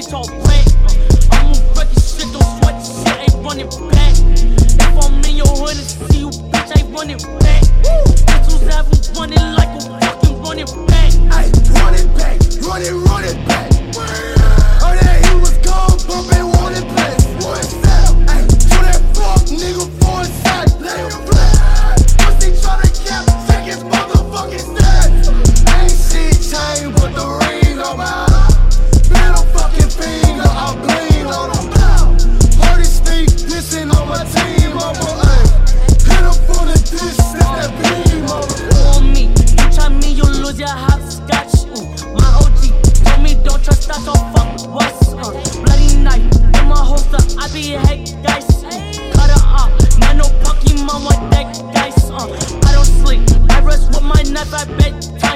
bitch all black. I move fucking shit, don't sweat the shit, ain't running back. If I'm in your hood and see you, bitch, ain't running back. Bitches have running like a fucking running back. Hey, running back, running, running back. be heck dice. Cut her off. not no Pokemon with that dice. Uh, I don't sleep, I rest with my knife, I bet.